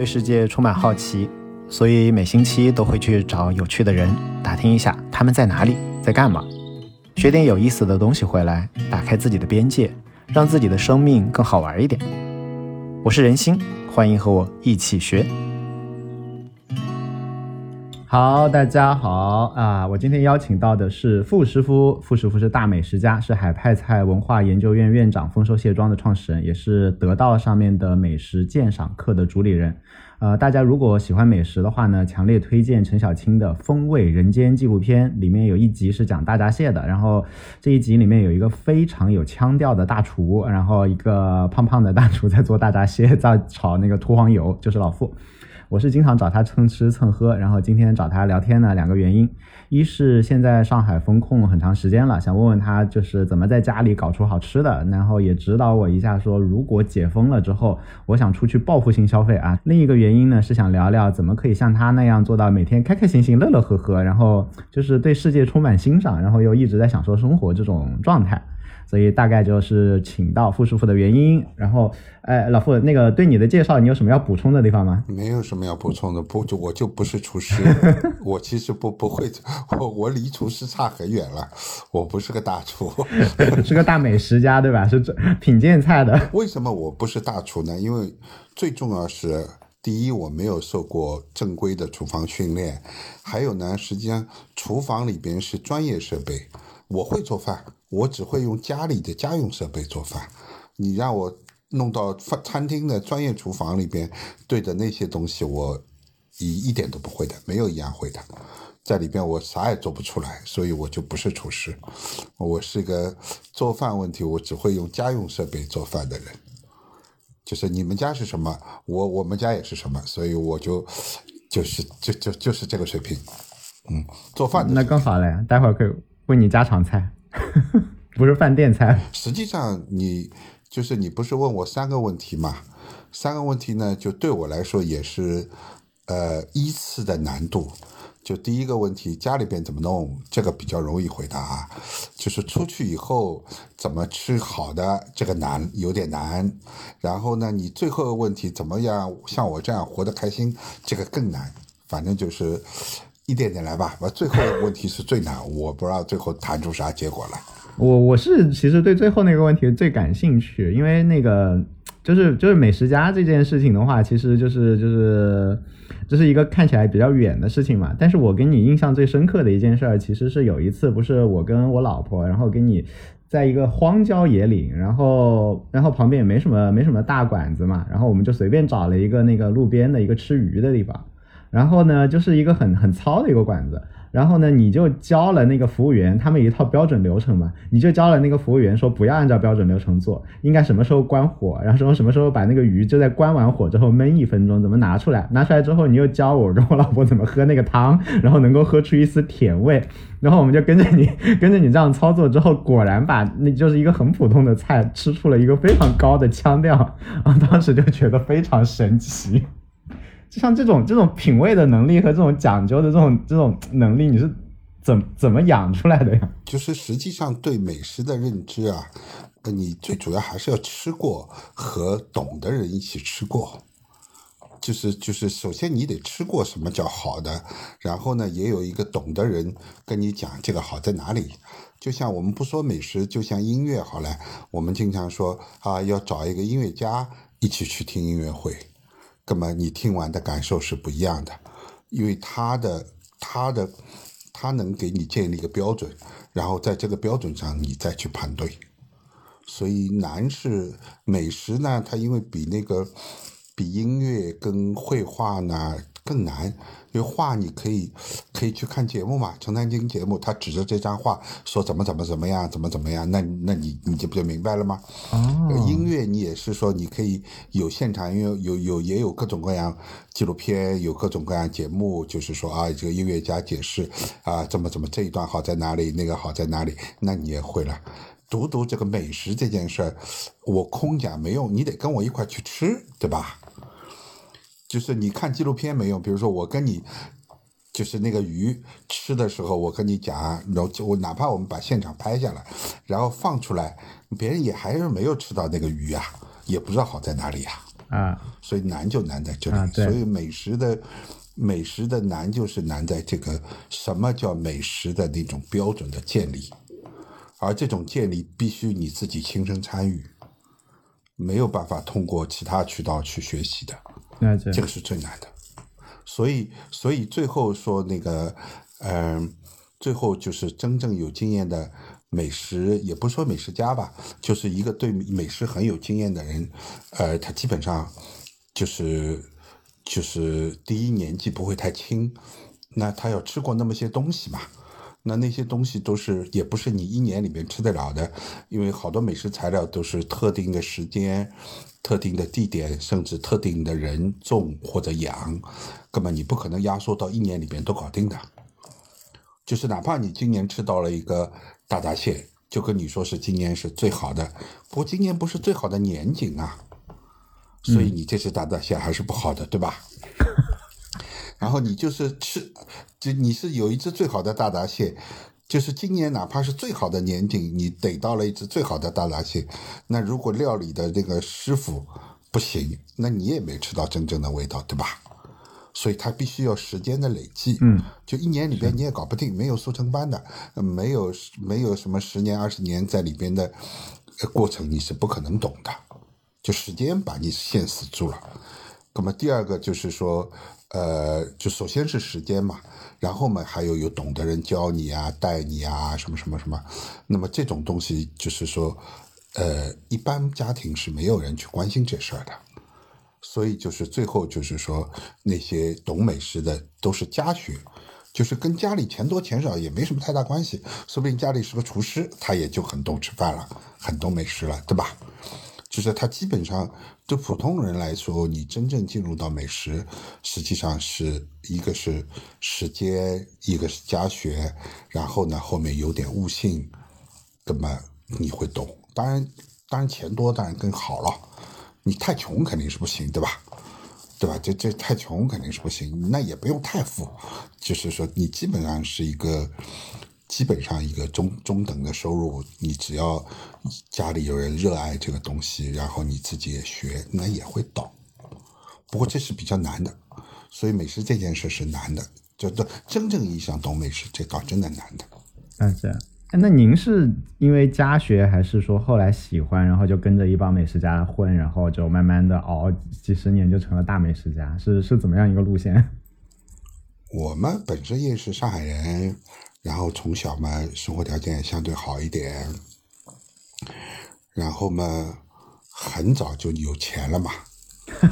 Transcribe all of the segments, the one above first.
对世界充满好奇，所以每星期都会去找有趣的人打听一下他们在哪里，在干嘛，学点有意思的东西回来，打开自己的边界，让自己的生命更好玩一点。我是人心，欢迎和我一起学。好，大家好啊！我今天邀请到的是傅师傅，傅师傅是大美食家，是海派菜文化研究院院长，丰收蟹庄的创始人，也是得道上面的美食鉴赏课的主理人。呃，大家如果喜欢美食的话呢，强烈推荐陈小青的《风味人间》纪录片，里面有一集是讲大闸蟹的，然后这一集里面有一个非常有腔调的大厨，然后一个胖胖的大厨在做大闸蟹，在炒那个秃黄油，就是老傅。我是经常找他蹭吃蹭喝，然后今天找他聊天呢，两个原因，一是现在上海封控很长时间了，想问问他就是怎么在家里搞出好吃的，然后也指导我一下，说如果解封了之后，我想出去报复性消费啊。另一个原因呢是想聊聊怎么可以像他那样做到每天开开心心、乐乐呵呵，然后就是对世界充满欣赏，然后又一直在享受生活这种状态。所以大概就是请到傅师傅的原因，然后，哎，老傅，那个对你的介绍，你有什么要补充的地方吗？没有什么要补充的，不就我就不是厨师，我其实不不会，我我离厨师差很远了，我不是个大厨 是个大美食家，对吧？是品鉴菜的。为什么我不是大厨呢？因为最重要是，第一，我没有受过正规的厨房训练，还有呢，实际上厨房里边是专业设备，我会做饭。我只会用家里的家用设备做饭，你让我弄到饭餐厅的专业厨房里边对着那些东西，我一一点都不会的，没有一样会的，在里边我啥也做不出来，所以我就不是厨师，我是个做饭问题，我只会用家用设备做饭的人，就是你们家是什么，我我们家也是什么，所以我就就是就就就是这个水平，嗯，做饭那更好了呀，待会儿可以问你家常菜。不是饭店菜。实际上，你就是你不是问我三个问题嘛？三个问题呢，就对我来说也是呃依次的难度。就第一个问题，家里边怎么弄？这个比较容易回答。就是出去以后怎么吃好的？这个难，有点难。然后呢，你最后问题怎么样像我这样活得开心？这个更难。反正就是。一点点来吧，我最后问题是最难，我不知道最后谈出啥结果来。我我是其实对最后那个问题最感兴趣，因为那个就是就是美食家这件事情的话，其实就是就是这是一个看起来比较远的事情嘛。但是我给你印象最深刻的一件事儿，其实是有一次不是我跟我老婆，然后跟你在一个荒郊野岭，然后然后旁边也没什么没什么大馆子嘛，然后我们就随便找了一个那个路边的一个吃鱼的地方。然后呢，就是一个很很糙的一个馆子。然后呢，你就教了那个服务员他们一套标准流程嘛。你就教了那个服务员说，不要按照标准流程做，应该什么时候关火，然后什么什么时候把那个鱼就在关完火之后焖一分钟，怎么拿出来？拿出来之后，你又教我跟我老婆怎么喝那个汤，然后能够喝出一丝甜味。然后我们就跟着你，跟着你这样操作之后，果然把那就是一个很普通的菜吃出了一个非常高的腔调。啊，当时就觉得非常神奇。就像这种这种品味的能力和这种讲究的这种这种能力，你是怎怎么养出来的呀？就是实际上对美食的认知啊，你最主要还是要吃过和懂的人一起吃过。就是就是首先你得吃过什么叫好的，然后呢也有一个懂的人跟你讲这个好在哪里。就像我们不说美食，就像音乐好了，我们经常说啊要找一个音乐家一起去听音乐会。那么你听完的感受是不一样的，因为他的他的他能给你建立一个标准，然后在这个标准上你再去判对。所以难是美食呢，它因为比那个比音乐跟绘画呢。更难，因为画你可以可以去看节目嘛，陈丹青节目，他指着这张画说怎么怎么怎么样，怎么怎么样，那那你你就不就明白了吗？哦，音乐你也是说你可以有现场，因为有有也有各种各样纪录片，有各种各样节目，就是说啊，这个音乐家解释啊，怎么怎么这一段好在哪里，那个好在哪里，那你也会了。独独这个美食这件事儿，我空讲没用，你得跟我一块去吃，对吧？就是你看纪录片没用，比如说我跟你，就是那个鱼吃的时候，我跟你讲，然后我哪怕我们把现场拍下来，然后放出来，别人也还是没有吃到那个鱼啊，也不知道好在哪里啊。啊，所以难就难在这里。啊所以美食的美食的难就是难在这个什么叫美食的那种标准的建立，而这种建立必须你自己亲身参与，没有办法通过其他渠道去学习的。这个是最难的。所以，所以最后说那个，嗯、最后就是真正有经验的美食，也不说美食家吧，就是一个对美食很有经验的人，呃，他基本上就是就是第一年纪不会太轻，那他要吃过那么些东西嘛。那那些东西都是也不是你一年里面吃得了的，因为好多美食材料都是特定的时间、特定的地点，甚至特定的人种或者养，根本你不可能压缩到一年里面都搞定的。就是哪怕你今年吃到了一个大闸蟹，就跟你说是今年是最好的，不过今年不是最好的年景啊，所以你这只大闸蟹还是不好的，对吧？然后你就是吃，就你是有一只最好的大闸蟹，就是今年哪怕是最好的年景，你逮到了一只最好的大闸蟹，那如果料理的这个师傅不行，那你也没吃到真正的味道，对吧？所以它必须要时间的累积，嗯，就一年里边你也搞不定，没有速成班的，呃没有没有什么十年二十年在里边的呃过程，你是不可能懂的，就时间把你限死住了。那么第二个就是说，呃，就首先是时间嘛，然后嘛还有有懂的人教你啊、带你啊，什么什么什么。那么这种东西就是说，呃，一般家庭是没有人去关心这事儿的，所以就是最后就是说，那些懂美食的都是家学。就是跟家里钱多钱少也没什么太大关系，说不定家里是个厨师，他也就很懂吃饭了，很懂美食了，对吧？就是他基本上对普通人来说，你真正进入到美食，实际上是一个是时间，一个是家学，然后呢后面有点悟性，那么你会懂。当然，当然钱多当然更好了，你太穷肯定是不行，对吧？对吧？这这太穷肯定是不行，那也不用太富，就是说你基本上是一个基本上一个中中等的收入，你只要家里有人热爱这个东西，然后你自己也学，那也会懂。不过这是比较难的，所以美食这件事是难的，就真真正意义上懂美食，这倒真的难的。了解。哎那您是因为家学，还是说后来喜欢，然后就跟着一帮美食家混，然后就慢慢的熬几十年就成了大美食家？是是怎么样一个路线？我们本身也是上海人，然后从小嘛生活条件也相对好一点，然后嘛很早就有钱了嘛，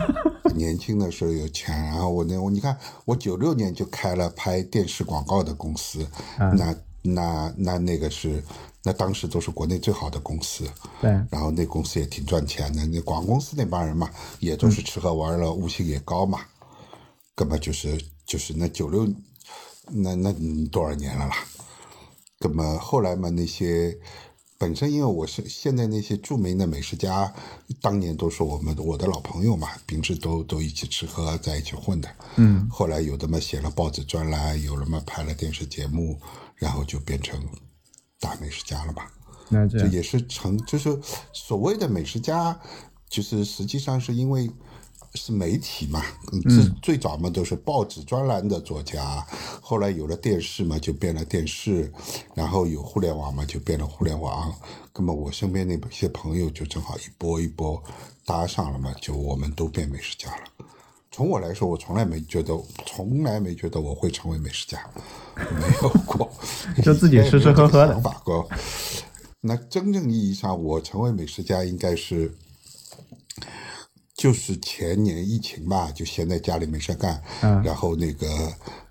年轻的时候有钱，然后我那我你看我九六年就开了拍电视广告的公司，那那那那个是那当时都是国内最好的公司，对，然后那公司也挺赚钱的，那广告公司那帮人嘛，也都是吃喝玩乐，悟性也高嘛，根本就是就是那九六，那那多少年了啦？那么后来嘛，那些本身因为我是现在那些著名的美食家，当年都是我们我的老朋友嘛，平时都都一起吃喝，在一起混的。嗯，后来有的嘛写了报纸专栏，有的嘛拍了电视节目，然后就变成大美食家了嘛。那这也是成，就是所谓的美食家，就是实际上是因为是媒体嘛，嗯，最最早嘛都是报纸专栏的作家，后来有了电视嘛就变了电视，然后有互联网嘛就变了互联网，那么我身边那些朋友就正好一波一波搭上了嘛，就我们都变美食家了。从我来说，我从来没觉得，从来没觉得我会成为美食家，没有过，就自己吃吃喝喝的想法过。那真正意义上，我成为美食家应该是，就是前年疫情吧，就闲在家里没事干，嗯然后那个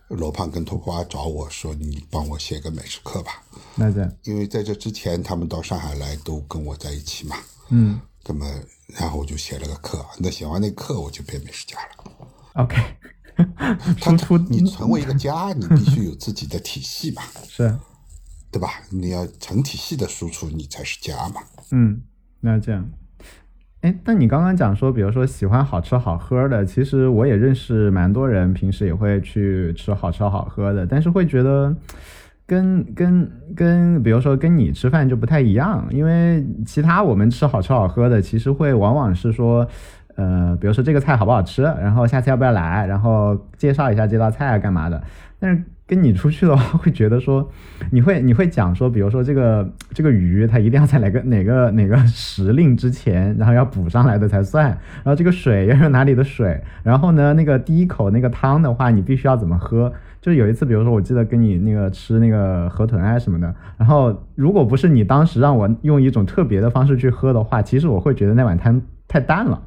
罗胖跟托花找我说，你帮我写个美食课吧，那这样，因为在这之前他们到上海来都跟我在一起嘛，嗯那么然后我就写了个课，那写完那课我就变美食家了。，OK，他你成为一个家，你必须有自己的体系嘛，是，对吧？你要成体系的输出，你才是家嘛。嗯，那这样。哎，但你刚刚讲说，比如说喜欢好吃好喝的，其实我也认识蛮多人，平时也会去吃好吃好喝的，但是会觉得跟跟跟，比如说跟你吃饭就不太一样，因为其他我们吃好吃好喝的，其实会往往是说，呃，比如说这个菜好不好吃，然后下次要不要来，然后介绍一下这道菜啊干嘛的。但是跟你出去的话，会觉得说，你会你会讲说，比如说这个这个鱼，它一定要在哪个哪个哪个时令之前，然后要补上来的才算。然后这个水要用哪里的水，然后呢，那个第一口那个汤的话，你必须要怎么喝？就有一次，比如说我记得跟你那个吃那个河豚啊什么的，然后如果不是你当时让我用一种特别的方式去喝的话，其实我会觉得那碗汤太淡了。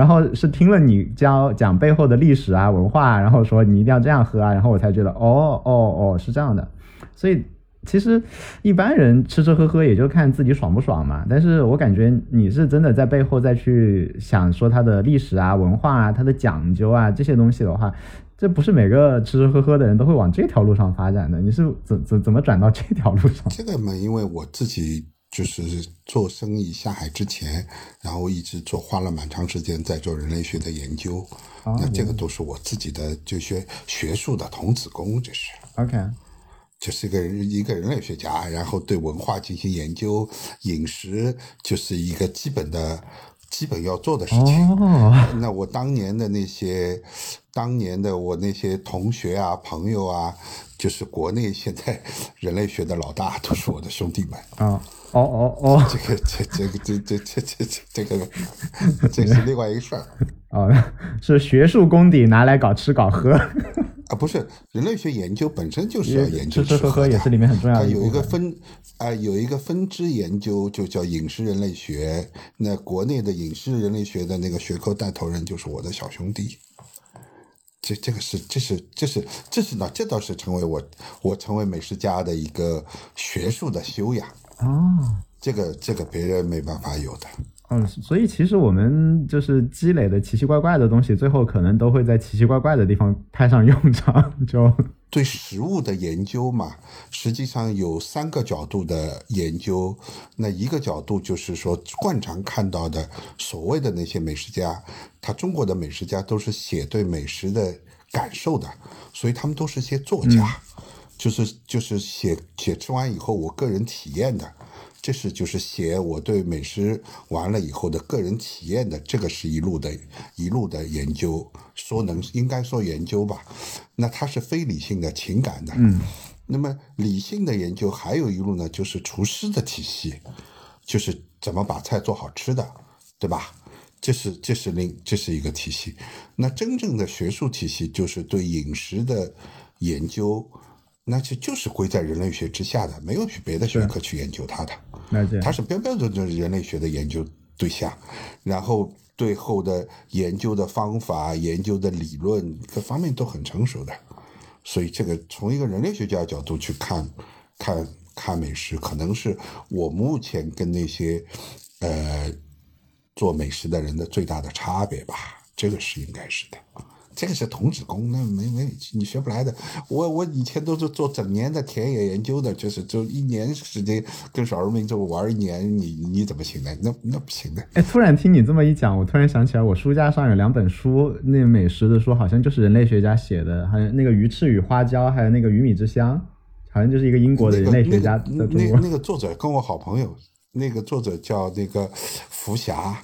然后是听了你教讲背后的历史啊文化，然后说你一定要这样喝啊，然后我才觉得哦哦哦是这样的。所以其实一般人吃吃喝喝也就看自己爽不爽嘛。但是我感觉你是真的在背后再去想说它的历史啊文化啊它的讲究啊这些东西的话，这不是每个吃吃喝喝的人都会往这条路上发展的。你是怎怎怎么转到这条路上？这个嘛，因为我自己。就是做生意下海之前，然后一直做，花了蛮长时间在做人类学的研究。那这个都是我自己的，就学学术的童子功，这是。OK，就是一个一个人类学家，然后对文化进行研究，饮食就是一个基本的、基本要做的事情。那我当年的那些，当年的我那些同学啊、朋友啊，就是国内现在人类学的老大，都是我的兄弟们。啊。哦哦哦，这个这这个这这这这这这个这是另外一个事儿哦，是学术功底拿来搞吃搞喝啊？不是，人类学研究本身就是要研究吃吃喝喝，也是里面很重要的。有一个分啊，有一个分支研究就叫饮食人类学。那国内的饮食人类学的那个学科带头人就是我的小兄弟。这这个是这是这是这是呢，这倒是成为我我成为美食家的一个学术的修养。啊，这个这个别人没办法有的。嗯，所以其实我们就是积累的奇奇怪怪的东西，最后可能都会在奇奇怪怪的地方派上用场。就对食物的研究嘛，实际上有三个角度的研究。那一个角度就是说，惯常看到的所谓的那些美食家，他中国的美食家都是写对美食的感受的，所以他们都是些作家。就是就是写写吃完以后我个人体验的，这是就是写我对美食完了以后的个人体验的，这个是一路的一路的研究，说能应该说研究吧，那它是非理性的情感的，嗯，那么理性的研究还有一路呢，就是厨师的体系，就是怎么把菜做好吃的，对吧？这是这是另这是一个体系，那真正的学术体系就是对饮食的研究。那就就是归在人类学之下的，没有去别的学科去研究它的，它是标标准准人类学的研究对象，然后最后的研究的方法、研究的理论各方面都很成熟的，所以这个从一个人类学家角度去看，看看美食，可能是我目前跟那些呃做美食的人的最大的差别吧，这个是应该是的。这个是童子功，那没没你学不来的。我我以前都是做整年的田野研究的，就是就一年时间跟少数民族玩一年，你你怎么行呢？那那不行的。哎，突然听你这么一讲，我突然想起来，我书架上有两本书，那美食的书好像就是人类学家写的，还有那个鱼翅与花椒，还有那个鱼米之乡，好像就是一个英国的人类学家的。那个作者跟我好朋友，那个作者叫那个福霞。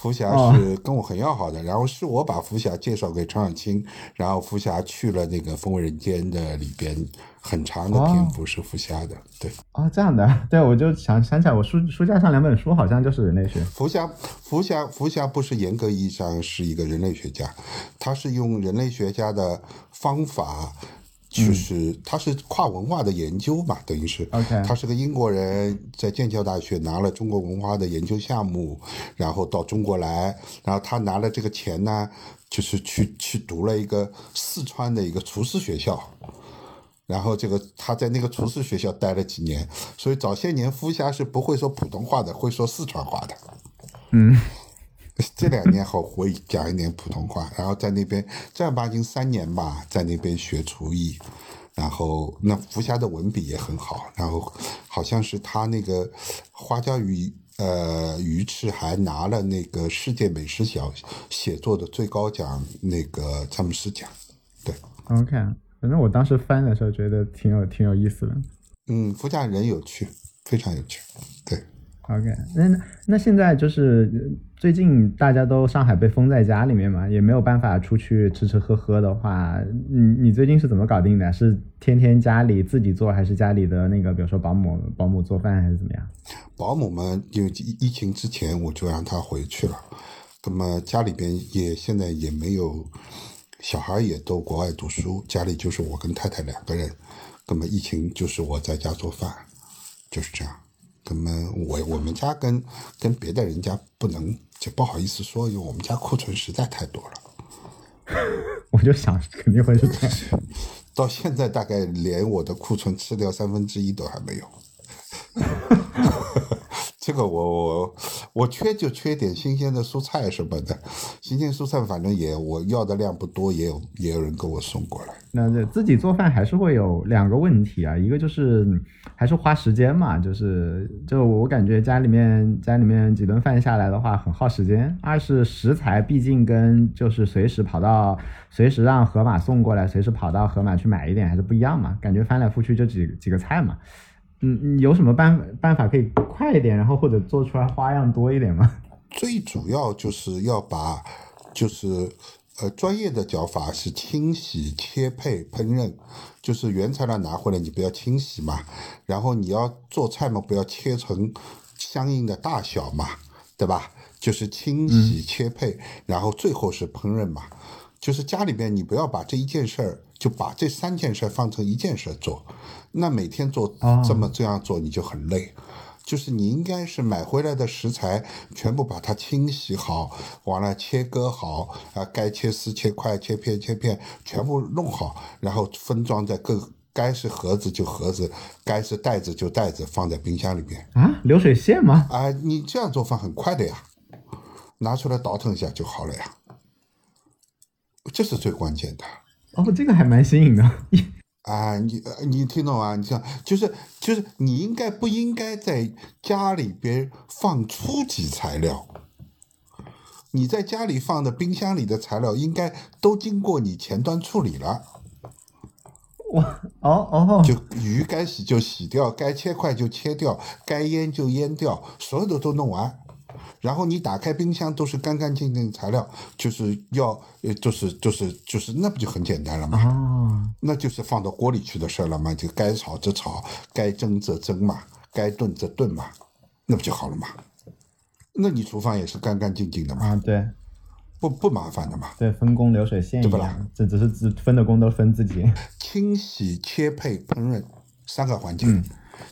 福霞是跟我很要好的，然后是我把福霞介绍给陈小青，然后福霞去了那个《风味人间》的里边，很长的篇幅是福霞的，对。哦，这样的，对，我就想想起来，我书书架上两本书好像就是人类学。福霞，福霞，福霞不是严格意义上是一个人类学家，他是用人类学家的方法。就是他是跨文化的研究嘛，等于是，他是个英国人，在剑桥大学拿了中国文化的研究项目，然后到中国来，然后他拿了这个钱呢，就是去去读了一个四川的一个厨师学校，然后这个他在那个厨师学校待了几年，所以早些年夫侠是不会说普通话的，会说四川话的，嗯。这两年好活讲一点普通话，然后在那边正儿八经三年吧，在那边学厨艺，然后那福霞的文笔也很好，然后好像是他那个花椒鱼呃鱼翅还拿了那个世界美食小写作的最高奖那个詹姆斯奖，对，OK，反正我当时翻的时候觉得挺有挺有意思的，嗯，福家人有趣，非常有趣，对。OK，那那现在就是最近大家都上海被封在家里面嘛，也没有办法出去吃吃喝喝的话，你你最近是怎么搞定的？是天天家里自己做，还是家里的那个比如说保姆保姆做饭，还是怎么样？保姆们因为疫疫情之前我就让他回去了，那么家里边也现在也没有小孩也都国外读书，家里就是我跟太太两个人，那么疫情就是我在家做饭，就是这样。那么我我们家跟跟别的人家不能就不好意思说，因为我们家库存实在太多了，我就想肯定会是这样。到现在大概连我的库存吃掉三分之一都还没有。这个我我我缺就缺点新鲜的蔬菜什么的，新鲜蔬菜反正也我要的量不多，也有也有人给我送过来。那这自己做饭还是会有两个问题啊，一个就是还是花时间嘛，就是就我感觉家里面家里面几顿饭下来的话很耗时间；二是食材毕竟跟就是随时跑到随时让盒马送过来，随时跑到盒马去买一点还是不一样嘛，感觉翻来覆去就几几个菜嘛。嗯，嗯有什么办办法可以快一点，然后或者做出来花样多一点吗？最主要就是要把，就是呃专业的脚法是清洗、切配、烹饪，就是原材料拿回来你不要清洗嘛，然后你要做菜嘛不要切成相应的大小嘛，对吧？就是清洗、切配，然后最后是烹饪嘛。就是家里边你不要把这一件事儿就把这三件事儿放成一件事儿做，那每天做哦这么这样做你就很累。就是你应该是买回来的食材全部把它清洗好，完了切割好啊，该切丝、切块、切片、切片，全部弄好，然后分装在各该是盒子就盒子，该是袋子就袋子，放在冰箱里边啊，流水线吗？啊。你这样做饭很快的呀，拿出来倒腾一下就好了呀，这是最关键的。哦，这个还蛮新颖的。啊，你呃你听懂啊？你像，就是就是，你应该不应该在家里边放初级材料？你在家里放的冰箱里的材料，应该都经过你前端处理了。我哦哦，就鱼该洗就洗掉，该切块就切掉，该腌就腌掉，所有的都弄完。然后你打开冰箱都是干干净净的材料，就是要呃，就是就是就是，那不就很简单了吗？哦，那就是放到锅里去的事儿了嘛，就该炒则炒，该蒸则蒸嘛，该炖则炖嘛，那不就好了嘛？那你厨房也是干干净净的嘛，啊，对不不麻烦的嘛。对，分工流水线一对不啦样，这只是只分的工都分自己。清洗、切配、烹饪三个环节。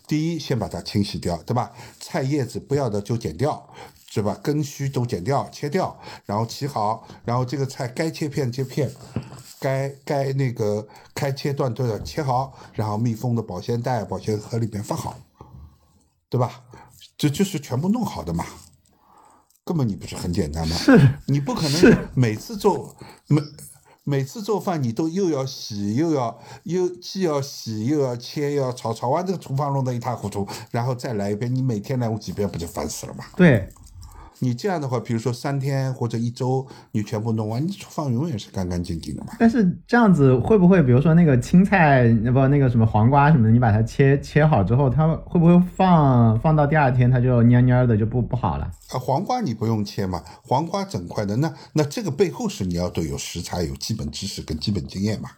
第一，先把它清洗掉，对吧？菜叶子不要的就剪掉，是吧？根须都剪掉、切掉，然后洗好，然后这个菜该切片切片，该该那个该切断都要切好，然后密封的保鲜袋、保鲜盒里面放好，对吧？这就是全部弄好的嘛。根本你不是很简单吗？是你不可能每次做每每次做饭你都又要洗又要又既要洗又要切又要炒，炒完这个厨房弄得一塌糊涂，然后再来一遍，你每天来我几遍不就烦死了吗？对，你这样的话，比如说三天或者一周，你全部弄完，你厨房永远是干干净净的嘛。但是这样子会不会，比如说那个青菜，不那个什么黄瓜什么的，你把它切切好之后，它会不会放放到第二天它就蔫蔫的就不不好了？啊，黄瓜你不用切嘛，黄瓜整块的，那那这个背后是你要对有食材、有基本知识跟基本经验嘛。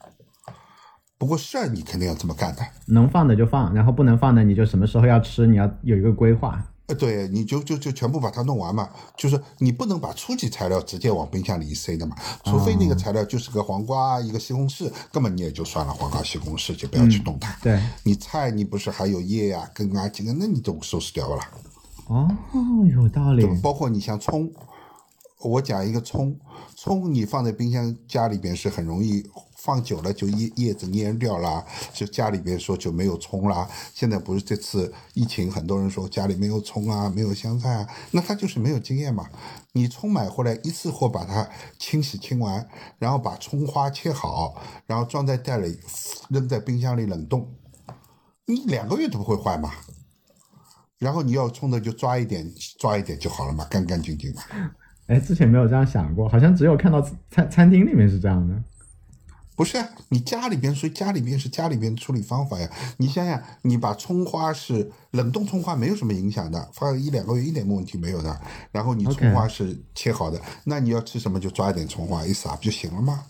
不过事儿你肯定要这么干的，能放的就放，然后不能放的你就什么时候要吃，你要有一个规划。呃，对，你就就就全部把它弄完嘛，就是你不能把初级材料直接往冰箱里一塞的嘛，除非那个材料就是个黄瓜、一个西红柿，根本你也就算了，黄瓜、西红柿就不要去动它。对，你菜你不是还有叶呀、根啊、茎啊，那你都收拾掉了。哦，有道理？包括你像葱，我讲一个葱，葱你放在冰箱家里边是很容易放久了就叶叶子蔫掉啦，就家里边说就没有葱啦。现在不是这次疫情，很多人说家里没有葱啊，没有香菜啊，那他就是没有经验嘛。你葱买回来一次货把它清洗清完，然后把葱花切好，然后装在袋里扔在冰箱里冷冻，你两个月都不会坏嘛。然后你要冲的就抓一点，抓一点就好了嘛，干干净净嘛。哎，之前没有这样想过，好像只有看到餐餐厅里面是这样的。不是啊，你家里边，所以家里边是家里边处理方法呀。你想想，你把葱花是冷冻葱花没有什么影响的，放一两个月一点问题没有的。然后你葱花是切好的，那你要吃什么就抓一点葱花一撒不就行了吗？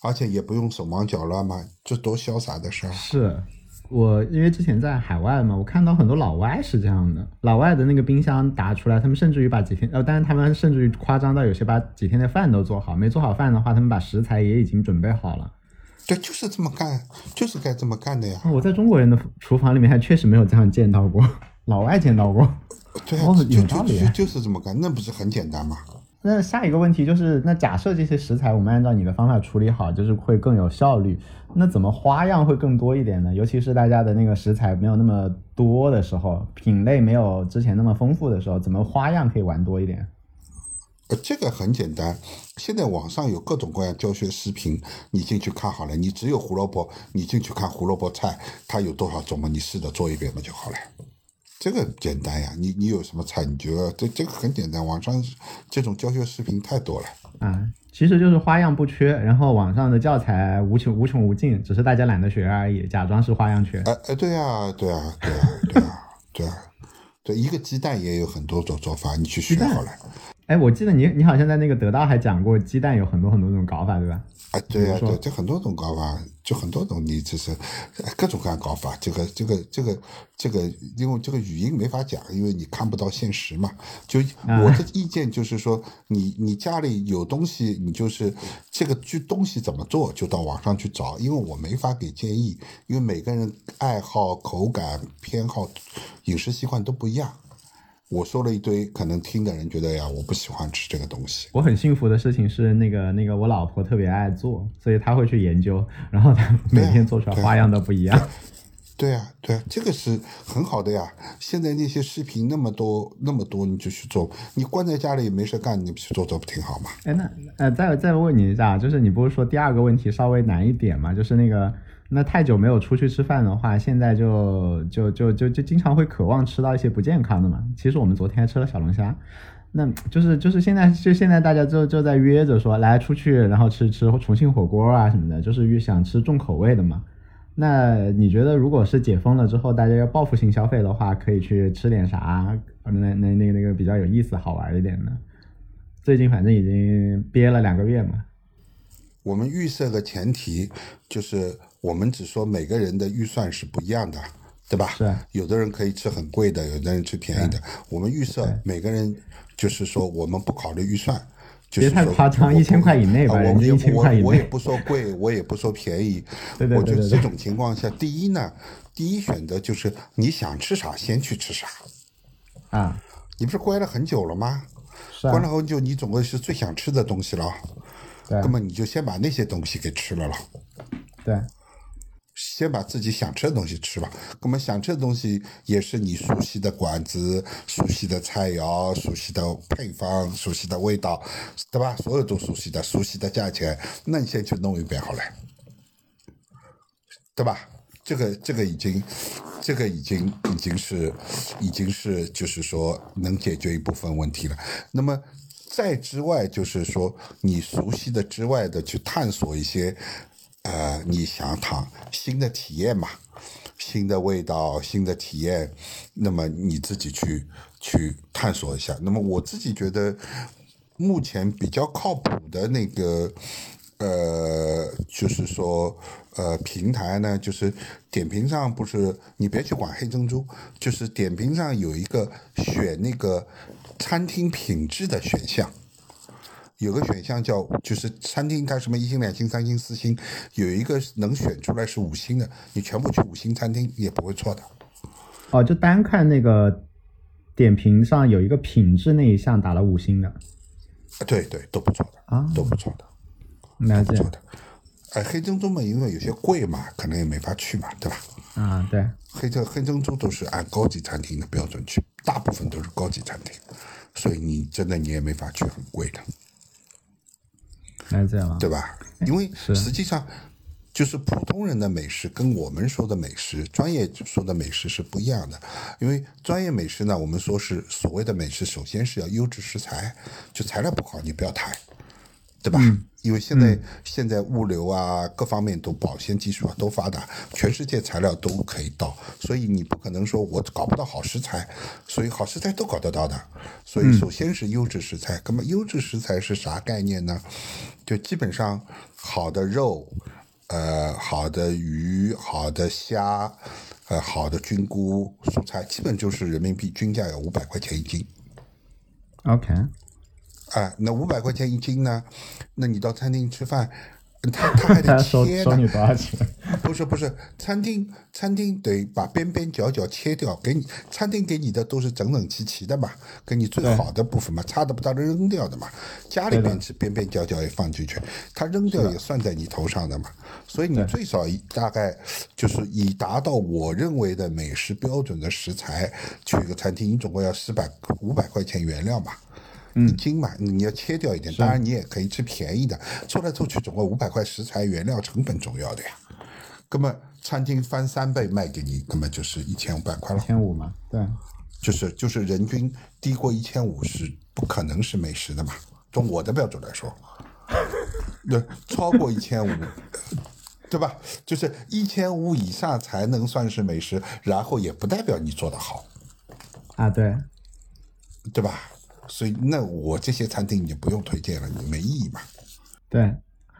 而且也不用手忙脚乱嘛，这多潇洒的事儿。是。我因为之前在海外嘛，我看到很多老外是这样的，老外的那个冰箱打出来，他们甚至于把几天，呃，但是他们甚至于夸张到有些把几天的饭都做好，没做好饭的话，他们把食材也已经准备好了。对，就是这么干，就是该这么干的呀。我在中国人的厨房里面还确实没有这样见到过，老外见到过。对，有道理，就是这么干，那不是很简单吗？那下一个问题就是，那假设这些食材我们按照你的方法处理好，就是会更有效率。那怎么花样会更多一点呢？尤其是大家的那个食材没有那么多的时候，品类没有之前那么丰富的时候，怎么花样可以玩多一点？呃，这个很简单，现在网上有各种各样教学视频，你进去看好了。你只有胡萝卜，你进去看胡萝卜菜，它有多少种嘛？你试着做一遍嘛就好了。这个简单呀，你你有什么菜，你就这这个很简单。网上这种教学视频太多了啊，其实就是花样不缺，然后网上的教材无穷无穷无尽，只是大家懒得学而已，假装是花样缺。哎哎，对呀对呀对呀对呀对呀，对一个鸡蛋也有很多种做法，你去学好了。哎，我记得你你好像在那个得到还讲过鸡蛋有很多很多种搞法，对吧？啊，对呀，对，这很多种搞法，就很多种，你就是各种各样搞法。这个，这个，这个，这个，因为这个语音没法讲，因为你看不到现实嘛。就我的意见就是说，你你家里有东西，你就是这个具东西怎么做，就到网上去找，因为我没法给建议，因为每个人爱好、口感、偏好、饮食习惯都不一样。我说了一堆，可能听的人觉得呀，我不喜欢吃这个东西。我很幸福的事情是，那个那个我老婆特别爱做，所以她会去研究，然后她每天做出来花样都不一样。对啊，对啊，这个是很好的呀。现在那些视频那么多那么多，你就去做。你关在家里没事干，你去做做不挺好吗？哎，那呃，再再问你一下，就是你不是说第二个问题稍微难一点吗？就是那个。那太久没有出去吃饭的话，现在就就就就就经常会渴望吃到一些不健康的嘛。其实我们昨天还吃了小龙虾，那就是就是现在就现在大家就就在约着说来出去，然后吃吃重庆火锅啊什么的，就是越想吃重口味的嘛。那你觉得如果是解封了之后，大家要报复性消费的话，可以去吃点啥？那那那那个比较有意思、好玩一点的？最近反正已经憋了两个月嘛。我们预设的前提就是。我们只说每个人的预算是不一样的，对吧？是。有的人可以吃很贵的，有的人吃便宜的。我们预设每个人就是说，我们不考虑预算，别太夸张，一千块以内吧。我们一千块以内。我也不说贵，我也不说便宜。对对对。我觉得这种情况下，第一呢，第一选择就是你想吃啥先去吃啥。啊。你不是关了很久了吗？是。关了很久，你总归是最想吃的东西了。对。那么你就先把那些东西给吃了了。对。先把自己想吃的东西吃吧。我们想吃的东西也是你熟悉的馆子、熟悉的菜肴、熟悉的配方、熟悉的味道，对吧？所有都熟悉的、熟悉的价钱，那你先去弄一遍好了，对吧？这个这个已经，这个已经已经是已经是就是说能解决一部分问题了。那么再之外，就是说你熟悉的之外的去探索一些。呃，你想躺新的体验嘛？新的味道，新的体验，那么你自己去去探索一下。那么我自己觉得，目前比较靠谱的那个，呃，就是说，呃，平台呢，就是点评上不是你别去管黑珍珠，就是点评上有一个选那个餐厅品质的选项。有个选项叫，就是餐厅它什么一星、两星、三星、四星，有一个能选出来是五星的，你全部去五星餐厅也不会错的。哦，就单看那个点评上有一个品质那一项打了五星的。对对，都不错的啊，都不错的，不错的。哎，黑珍珠嘛，因为有些贵嘛，可能也没法去嘛，对吧？啊，对。黑珍黑珍珠都是按高级餐厅的标准去，大部分都是高级餐厅，所以你真的你也没法去很贵的。那这样对吧？因为实际上，就是普通人的美食跟我们说的美食、专业说的美食是不一样的。因为专业美食呢，我们说是所谓的美食，首先是要优质食材，就材料不好你不要谈，对吧？因为现在现在物流啊，各方面都保鲜技术啊都发达，全世界材料都可以到，所以你不可能说我搞不到好食材，所以好食材都搞得到的。所以首先是优质食材，那么优质食材是啥概念呢？就基本上好的肉，呃，好的鱼，好的虾，呃，好的菌菇、蔬菜，基本就是人民币均价要五百块钱一斤。OK，哎，那五百块钱一斤呢？那你到餐厅吃饭，他他还得 切呢。你多少钱？不是不是，餐厅餐厅得把边边角角切掉，给你餐厅给你的都是整整齐齐的嘛，给你最好的部分嘛，差的不到的扔掉的嘛。家里边是边边角角也放进去，他扔掉也算在你头上的嘛。所以你最少大概就是以达到我认为的美食标准的食材去一个餐厅，你总共要四百五百块钱原料嘛。一斤嘛，你要切掉一点，当然你也可以吃便宜的，凑来凑去总共五百块食材原料成本重要的呀。那么餐厅翻三倍卖给你，那么就是一千五百块了，一千五嘛，对，就是就是人均低过一千五是不可能是美食的嘛。从我的标准来说，对，超过一千五，对吧？就是一千五以上才能算是美食，然后也不代表你做得好，啊对，对吧？所以那我这些餐厅你就不用推荐了，你没意义嘛。对，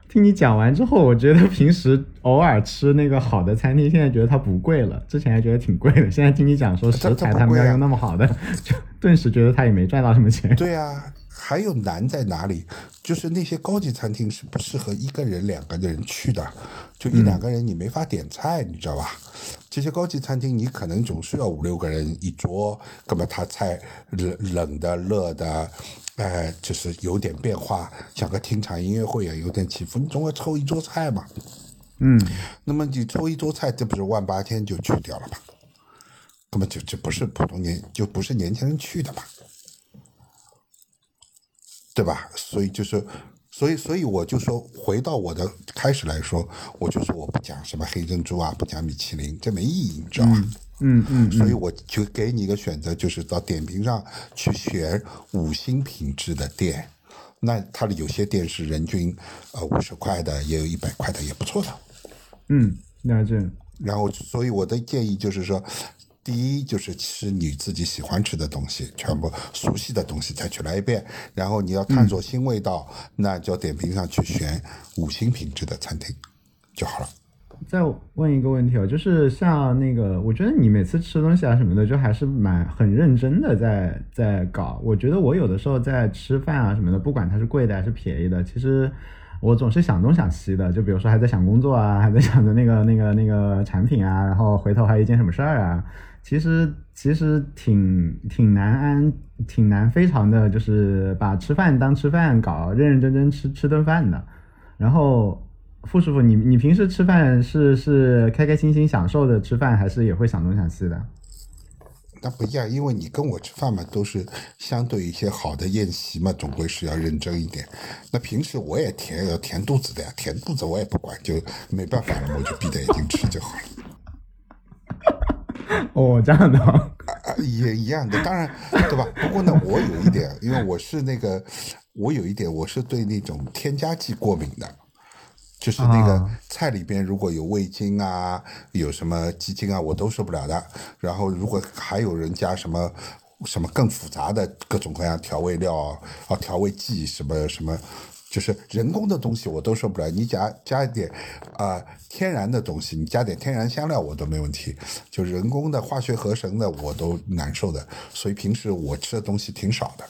听你讲完之后，我觉得平时偶尔吃那个好的餐厅，现在觉得它不贵了，之前还觉得挺贵的。现在听你讲说食材他们要用那么好的，就顿时觉得他也没赚到什么钱。对啊，还有难在哪里？就是那些高级餐厅是不适合一个人、两个人去的，就一两个人你没法点菜，你知道吧？这些高级餐厅你可能总是要五六个人一桌，那么他菜冷冷的、热的。呃，就是有点变化，像个听场音乐会啊，有点起伏，你总要凑一桌菜嘛。嗯，那么你凑一桌菜，这不是万八千就去掉了吗？根本就这不是普通年，就不是年轻人去的嘛，对吧？所以就是，所以所以我就说，回到我的开始来说，我就说我不讲什么黑珍珠啊，不讲米其林，这没意义，你知道吧？嗯嗯所以我就给你一个选择，就是到点评上去选五星品质的店。那它的有些店是人均呃五十块的，也有一百块的，也不错的。嗯，了解。然后，所以我的建议就是说，第一就是吃你自己喜欢吃的东西，全部熟悉的东西再去来一遍。然后你要探索新味道，那就点评上去选五星品质的餐厅就好了。再问一个问题哦，就是像那个，我觉得你每次吃东西啊什么的，就还是蛮很认真的在在搞。我觉得我有的时候在吃饭啊什么的，不管它是贵的还是便宜的，其实我总是想东想西的。就比如说还在想工作啊，还在想着那个那个那个产品啊，然后回头还有一件什么事儿啊，其实其实挺挺难安，挺难，非常的就是把吃饭当吃饭搞，认认真真吃吃顿饭的。然后傅师傅，你你平时吃饭是是开开心心享受的吃饭，还是也会想东想西的？那不一样，因为你跟我吃饭嘛，都是相对一些好的宴席嘛，总归是要认真一点。那平时我也填要填肚子的呀，填肚子我也不管，就没办法了，我就闭着眼睛吃就好了。哦，这样的哦，啊，也一样的，当然，对吧？不过呢，我有一点，因为我是那个，我有一点，我是对那种添加剂过敏的，就是那个啊菜里边如果有味精啊，有什么鸡精啊，我都受不了的。然后如果还有人加什么什么更复杂的各种各样调味料啊、调味剂什么什么。就是人工的东西我都受不了，你加加一点啊、天然的东西，你加点天然香料我都没问题。就人工的化学合成的我都难受的，所以平时我吃的东西挺少的。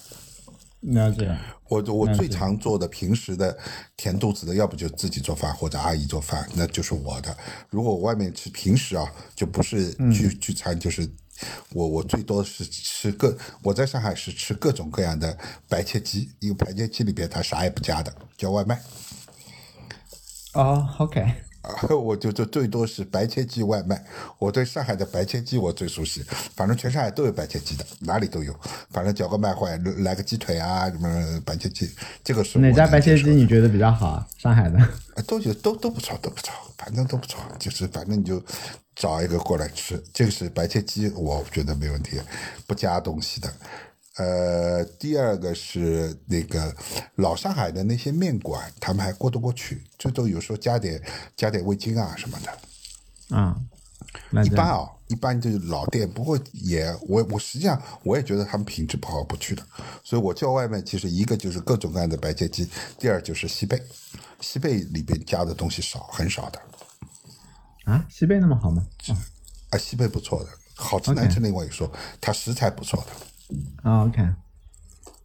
了解。我我最常做的平时的填肚子的，要不就自己做饭或者阿姨做饭，那就是我的。如果我外面吃平时啊，就不是聚、聚餐，就是我我最多是吃各我在上海是吃各种各样的白切鸡，因为白切鸡里边它啥也不加的，叫外卖。哦，OK，啊，我就就最多是白切鸡外卖。我对上海的白切鸡我最熟悉，反正全上海都有白切鸡的，哪里都有。反正叫个外卖，来个鸡腿啊，什么白切鸡，这个是哪家白切鸡你觉得比较好啊？上海的？啊都有都都不错，都不错，反正都不错，就是反正你就找一个过来吃。这个是白切鸡，我觉得没问题，不加东西的。呃，第二个是那个老上海的那些面馆，他们还过得过去，这都有时候加点加点味精啊什么的。啊，那这样一般啊，一般就是老店，不过也我我实际上我也觉得他们品质不好，不去的。所以我叫外卖，其实一个就是各种各样的白切鸡，第二就是西贝，西贝里边加的东西少，很少的。啊，西贝那么好吗？啊，西贝不错的，好吃难吃另外一说，它食材不错的。啊，OK，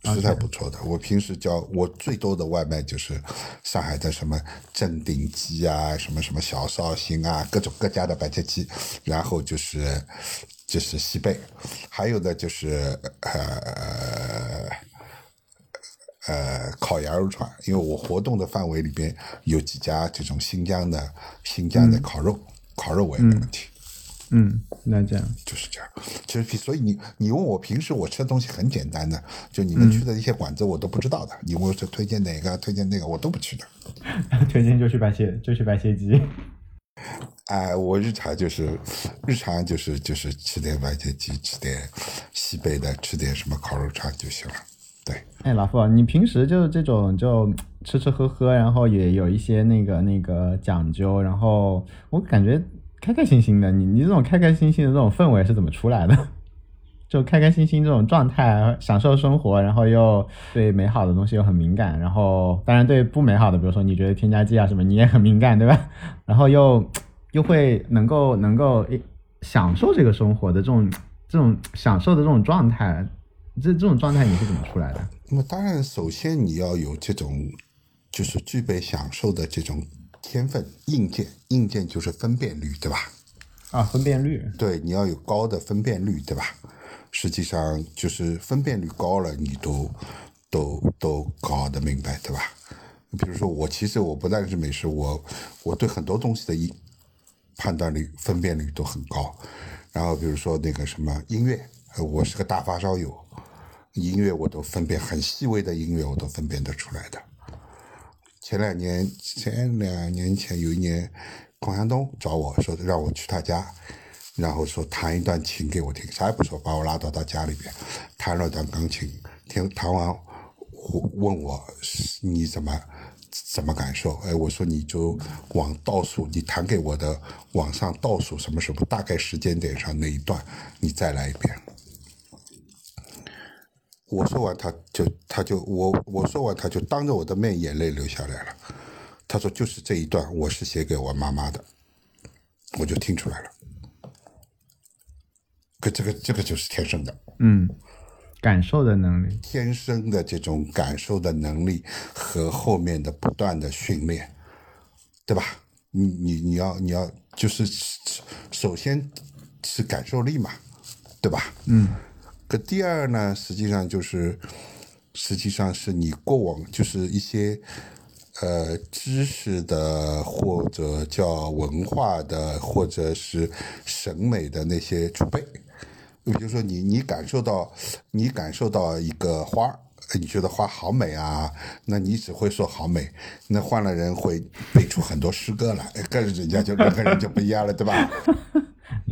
食材不错的。我平时叫我最多的外卖就是上海的什么正鼎鸡啊，什么什么小绍兴啊，各种各家的白切鸡，然后就是就是西贝，还有的就是呃呃烤羊肉串，因为我活动的范围里边有几家这种新疆的新疆的烤肉，烤肉我也没问题。嗯，那这样，就是这样，其实所以你你问我平时我吃的东西很简单的，就你们去的一些馆子我都不知道的，你问我是推荐哪个推荐那个我都不去的。推荐就去白切，就去白切鸡。哎，我日常就是日常就是就是吃点白切鸡，吃点西北的，吃点什么烤肉串就行了。对，哎，老傅，你平时就是这种就吃吃喝喝，然后也有一些那个那个讲究，然后我感觉开开心心的。你你这种开开心心的这种氛围是怎么出来的？就开开心心这种状态，享受生活，然后又对美好的东西又很敏感，然后当然对不美好的，比如说你觉得添加剂啊什么，你也很敏感，对吧？然后又又会能够能够诶享受这个生活的这种 这种享受的这种状态，这这种状态你是怎么出来的？那么当然首先你要有这种就是具备享受的这种天分硬件，硬件就是分辨率，对吧？啊，分辨率，对，你要有高的分辨率，对吧？实际上就是分辨率高了，你都都都搞得明白，对吧？比如说我其实我不但是美食，我我对很多东西的一判断力、分辨率都很高。然后比如说那个什么音乐，呃我是个大发烧友，音乐我都分辨很细微的音乐我都分辨得出来的。前两年前两年前有一年，孔祥东找我说让我去他家，然后说弹一段琴给我听，啥也不说，把我拉到他家里边，弹了段钢琴，听弹完，问我你怎么怎么感受？哎，我说你就往倒数，你弹给我的往上倒数什么什么大概时间点上那一段，你再来一遍。我说完，他就他就我我说完，他就当着我的面眼泪流下来了。他说就是这一段，我是写给我妈妈的，我就听出来了。可这个这个就是天生的，嗯，感受的能力，天生的这种感受的能力和后面的不断的训练，对吧？你你你要你要就是首先是感受力嘛，对吧？嗯，第二呢，实际上就是实际上是你过往就是一些呃知识的或者叫文化的或者是审美的那些储备。比如说你你感受到你感受到一个花，你觉得花好美啊，那你只会说好美。那换了人会背出很多诗歌来，跟人家就跟人就不一样了，对吧？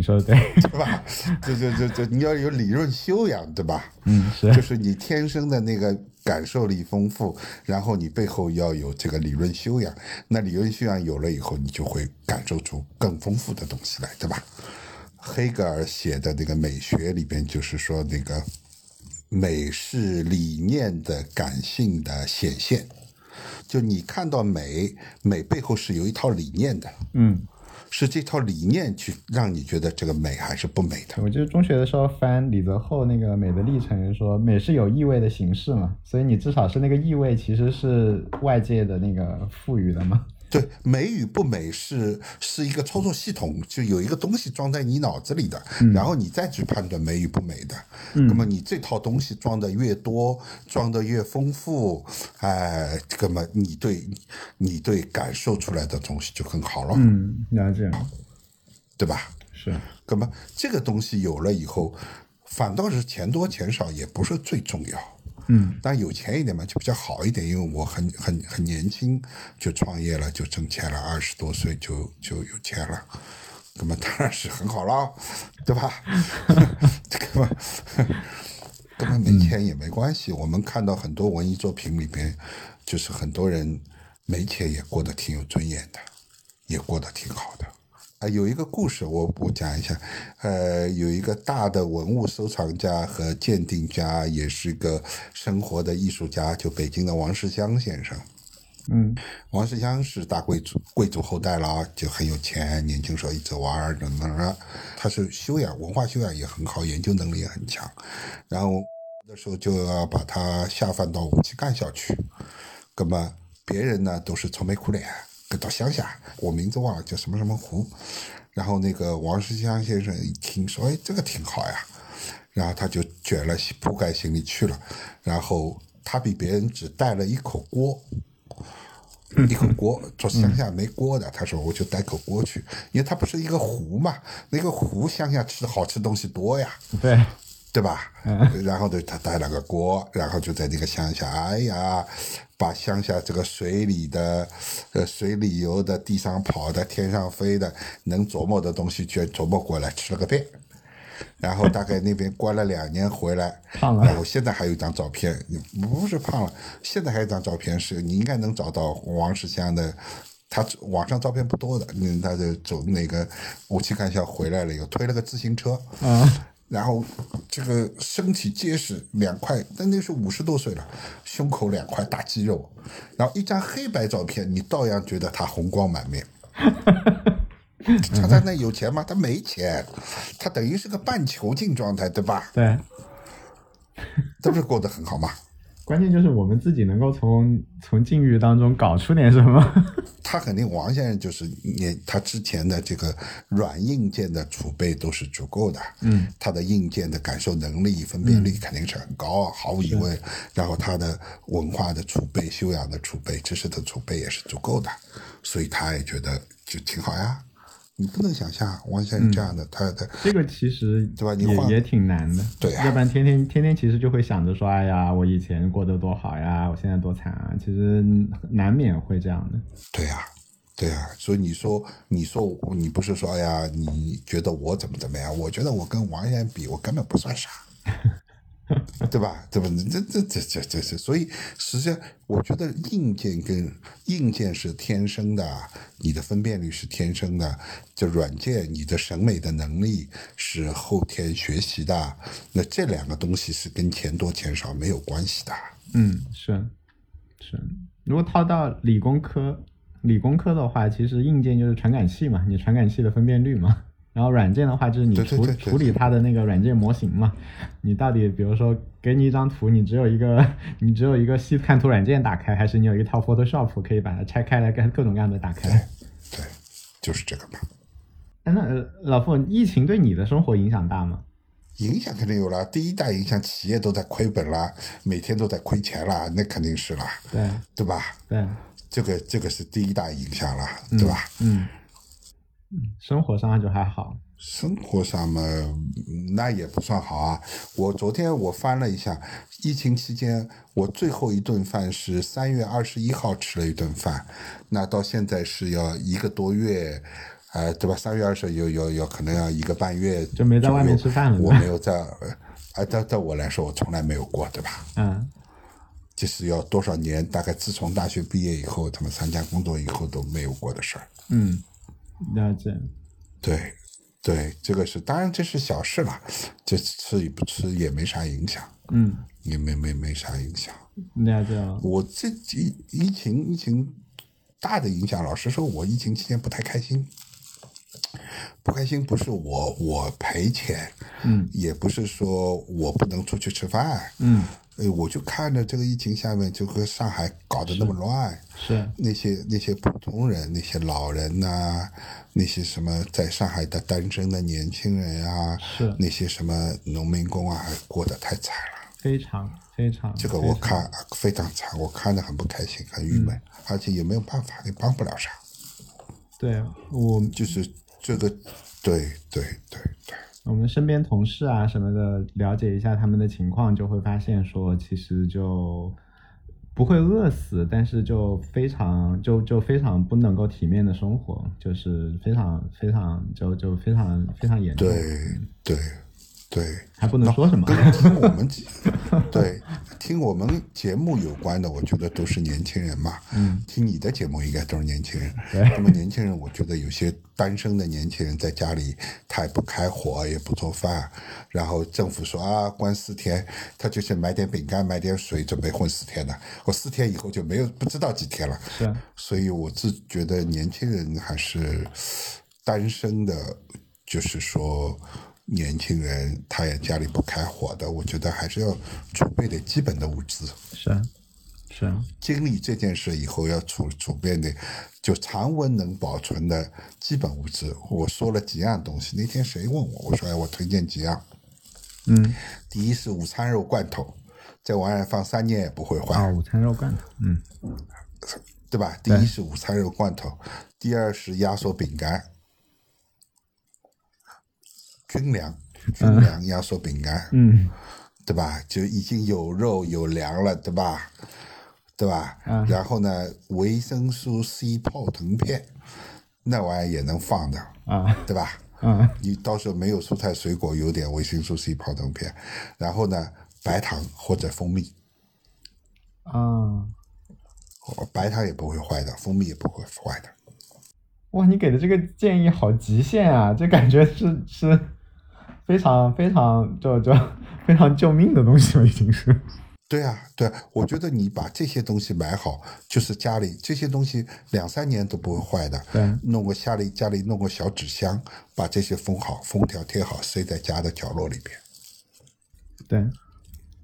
你说的对，对吧？这这这这，你要有理论修养，对吧？嗯，是就是你天生的那个感受力丰富，然后你背后要有这个理论修养。那理论修养有了以后，你就会感受出更丰富的东西来，对吧？黑格尔写的那个美学里边，就是说那个美是理念的感性的显现。就你看到美，美背后是有一套理念的，嗯，是这套理念去让你觉得这个美还是不美的。我记得中学的时候翻李泽厚那个《美的历程》，说美是有意味的形式嘛，所以你至少是那个意味其实是外界的那个赋予的嘛。对，美与不美是是一个操作系统，就有一个东西装在你脑子里的，然后你再去判断美与不美的。那么你这套东西装的越多，装的越丰富，哎，那么你对你对感受出来的东西就更好了，嗯，那这样，对吧？是，那么这个东西有了以后，反倒是钱多钱少也不是最重要。嗯，但有钱一点嘛，就比较好一点，因为我很很很年轻就创业了，就挣钱了，二十多岁就就有钱了，那么当然是很好了，对吧？根本没钱也没关系。我们看到很多文艺作品里边，就是很多人没钱也过得挺有尊严的，也过得挺好的。啊，有一个故事，我我讲一下。呃，有一个大的文物收藏家和鉴定家，也是个生活的艺术家，就北京的王世襄先生。嗯，王世襄是大贵族贵族后代了，就很有钱，年轻时候一直玩儿等等。他是修养文化修养也很好，研究能力也很强。然后那时候就要把他下放到武器干校去。那么别人呢都是愁眉苦脸。到乡下，我名字忘了叫什么什么湖，然后那个王世襄先生一听说，哎，这个挺好呀，然后他就卷了铺盖行李去了，然后他比别人只带了一口锅，一口锅，说乡下没锅的，他说我就带口锅去，因为他不是一个湖嘛，那个湖乡下吃好吃东西多呀，对。对吧？然后呢，他带了个锅，然后就在那个乡下，哎呀，把乡下这个水里的、呃水里游的、地上跑的、天上飞的，能琢磨的东西全琢磨过来，吃了个遍。然后大概那边关了两年回来，胖了。我现在还有一张照片，不是胖了，现在还有一张照片，是你应该能找到王世襄的。他网上照片不多的，嗯，他就走那个武器干校回来了，又推了个自行车。啊。然后这个身体结实，两块，但那是五十多岁了，胸口两块大肌肉，然后一张黑白照片，你照样觉得他红光满面。他在那有钱吗？他没钱，他等于是个半囚禁状态，对吧？对，这不是过得很好吗？关键就是我们自己能够从从境遇当中搞出点什么。他肯定王先生就是你，他之前的这个软硬件的储备都是足够的。嗯，他的硬件的感受能力、分辨率肯定是很高，毫无疑问。然后他的文化的储备、修养的储备、知识的储备也是足够的，所以他也觉得就挺好呀。你不能想象王先生这样的，他的这个其实对吧？也也挺难的，对要不然天天天天其实就会想着说，哎呀，我以前过得多好呀，我现在多惨啊，其实难免会这样的。对呀，对呀，所以你说，你说你不是说，哎呀，你觉得我怎么怎么样？我觉得我跟王先生比，我根本不算啥。对吧？对吧？这这这这这这，所以实际上，我觉得硬件跟硬件是天生的，你的分辨率是天生的；就软件，你的审美的能力是后天学习的。那这两个东西是跟钱多钱少没有关系的。嗯，是是。如果套到理工科，理工科的话，其实硬件就是传感器嘛，你传感器的分辨率嘛。然后软件的话，就是你处处理它的那个软件模型嘛。你到底，比如说，给你一张图，你只有一个，你只有一个细看图软件打开，还是你有一套 Photoshop 可以把它拆开来，各各种各样的打开？对，就是这个嘛。那老傅，疫情对你的生活影响大吗？影响肯定有了，第一大影响，企业都在亏本了，每天都在亏钱了，那肯定是啦。对，对吧？对，这个这个是第一大影响了，对吧？嗯。生活上就还好，生活上嘛，那也不算好啊。我昨天我翻了一下，疫情期间我最后一顿饭是三月二十一号吃了一顿饭，那到现在是要一个多月，呃，对吧？三月二十有有有可能要一个半月，就没在外面吃饭了。我没有在，啊，在在我来说，我从来没有过，对吧？嗯，就是要多少年？大概自从大学毕业以后，他们参加工作以后都没有过的事儿。嗯。了解，对，对，这个是当然，这是小事了，这吃与不吃也没啥影响，嗯，也没没没啥影响。了解了。我这疫疫情疫情大的影响，老实说，我疫情期间不太开心，不开心不是我我赔钱，嗯，也不是说我不能出去吃饭，嗯。哎，我就看着这个疫情下面，就和上海搞得那么乱，是。那些那些普通人，那些老人呐，那些什么在上海的单身的年轻人啊，是。那些什么农民工啊，过得太惨了，非常非常，这个我看非常惨，我看得很不开心，很郁闷，而且也没有办法，也帮不了啥。对我就是这个，对对对对。我们身边同事啊什么的，了解一下他们的情况，就会发现说，其实就不会饿死，但是就非常就就非常不能够体面的生活，就是非常非常就就非常非常严重。对对，还不能说什么。跟听我们对听我们节目有关的，我觉得都是年轻人嘛。嗯，听你的节目应该都是年轻人。那么年轻人，我觉得有些单身的年轻人在家里，他也不开火，也不做饭，然后政府说啊，关四天，他就是买点饼干，买点水，准备混四天的。我四天以后就没有不知道几天了。是啊所以我自觉得年轻人还是单身的，就是说年轻人他也家里不开火的，我觉得还是要储备点基本的物资。是啊是啊经历这件事以后，要储储备的就常温能保存的基本物资。我说了几样东西，那天谁问我，我说哎，我推荐几样。嗯第一是午餐肉罐头，这玩意儿放三年也不会坏。啊，午餐肉罐头，嗯对吧？第一是午餐肉罐头，第二是压缩饼干，军粮军粮压缩饼干，嗯对吧？就已经有肉有粮了，对吧？对吧？嗯然后呢，维生素 C 泡腾片，那玩意也能放的，啊对吧？嗯你到时候没有蔬菜水果，有点维生素 C 泡腾片，然后呢，白糖或者蜂蜜，啊，哦白糖也不会坏的，蜂蜜也不会坏的。哇，你给的这个建议好极限啊！这感觉是是非常非常就就非常救命的东西了，已经是。对啊，对啊，我觉得你把这些东西买好，就是家里这些东西两三年都不会坏的。对弄个家里家里弄个小纸箱，把这些封好，封条贴好，塞在家的角落里边。对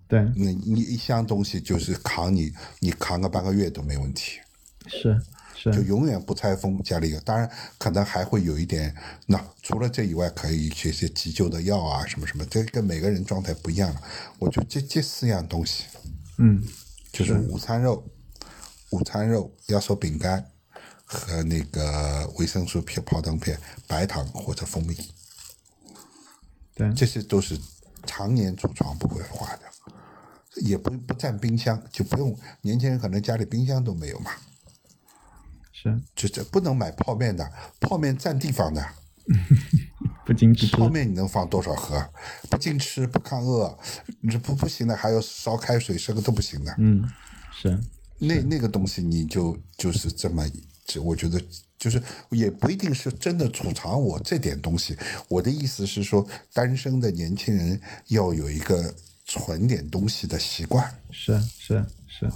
对你你一箱东西就是扛你，你扛个半个月都没问题，是就永远不拆封。家里有，当然可能还会有一点，那除了这以外，可以一些急救的药啊，什么什么，这跟每个人状态不一样了。我就这这四样东西，嗯。就是午餐肉、午餐肉、压缩饼干和那个维生素片、泡腾片、白糖或者蜂蜜，对。这些都是常年储藏不会坏的，也不不占冰箱，就不用年轻人可能家里冰箱都没有嘛，是就这不能买泡面的，泡面占地方的，不经吃泡面你能放多少盒？不经吃不抗饿，你这不不行的，还要烧开水，这个都不行的。嗯是那那个东西你就就是这么，这我觉得就是也不一定是真的储藏我这点东西。我的意思是说，单身的年轻人要有一个存点东西的习惯，是是是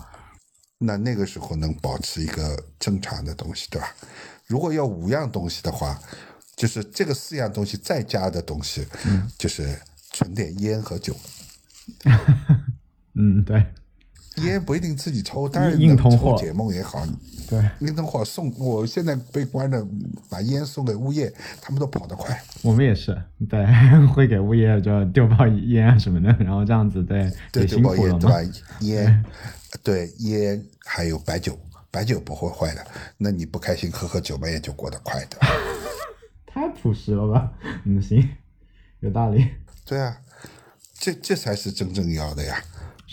那那个时候能保持一个正常的东西，对吧？如果要五样东西的话，就是这个四样东西再加的东西，就是存点烟和酒。嗯对烟不一定自己抽，当然硬能抽通货解梦也好，对，硬通货送。我现在被关着，把烟送给物业，他们都跑得快。我们也是对，会给物业就丢包烟啊什么的，然后这样子对对，也对包烟对吧？烟，对烟还有白酒，白酒不会坏的。那你不开心喝喝酒嘛，也就过得快的。太朴实了吧？嗯行，有道理。对啊，这这才是真正要的呀。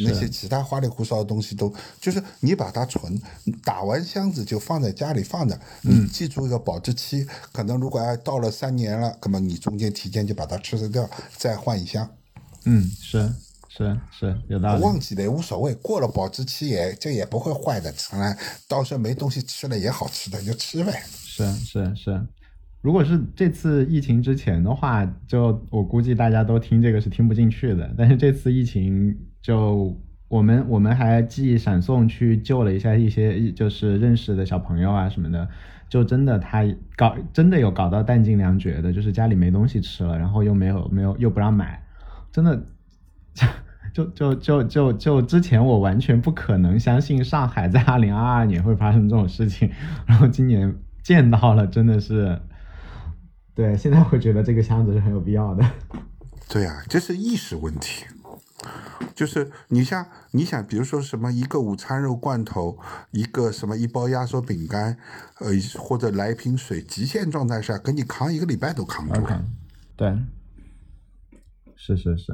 那些其他花里胡哨的东西都，就是你把它存，打完箱子就放在家里放着。你记住一个保质期，可能如果要到了三年了，那么你中间提前就把它吃掉，再换一箱。嗯是是是有道理。忘记了也无所谓，过了保质期也这也不会坏的，当然到时候没东西吃了也好吃的，就吃呗。是是是，如果是这次疫情之前的话，就我估计大家都听这个是听不进去的。但是这次疫情，就我们我们还寄闪送去救了一下一些就是认识的小朋友啊什么的，就真的他搞真的有搞到弹尽粮绝的，就是家里没东西吃了，然后又没有没有又不让买，真的。就就就就就之前我完全不可能相信上海在二零二二年会发生这种事情，然后今年见到了，真的是，对，现在会觉得这个箱子是很有必要的。对啊、这是意识问题。就是你像你想，比如说什么一个午餐肉罐头，一个什么一包压缩饼干，呃，或者来一瓶水，极限状态下给你扛一个礼拜都扛住 OK，了。对，是是是，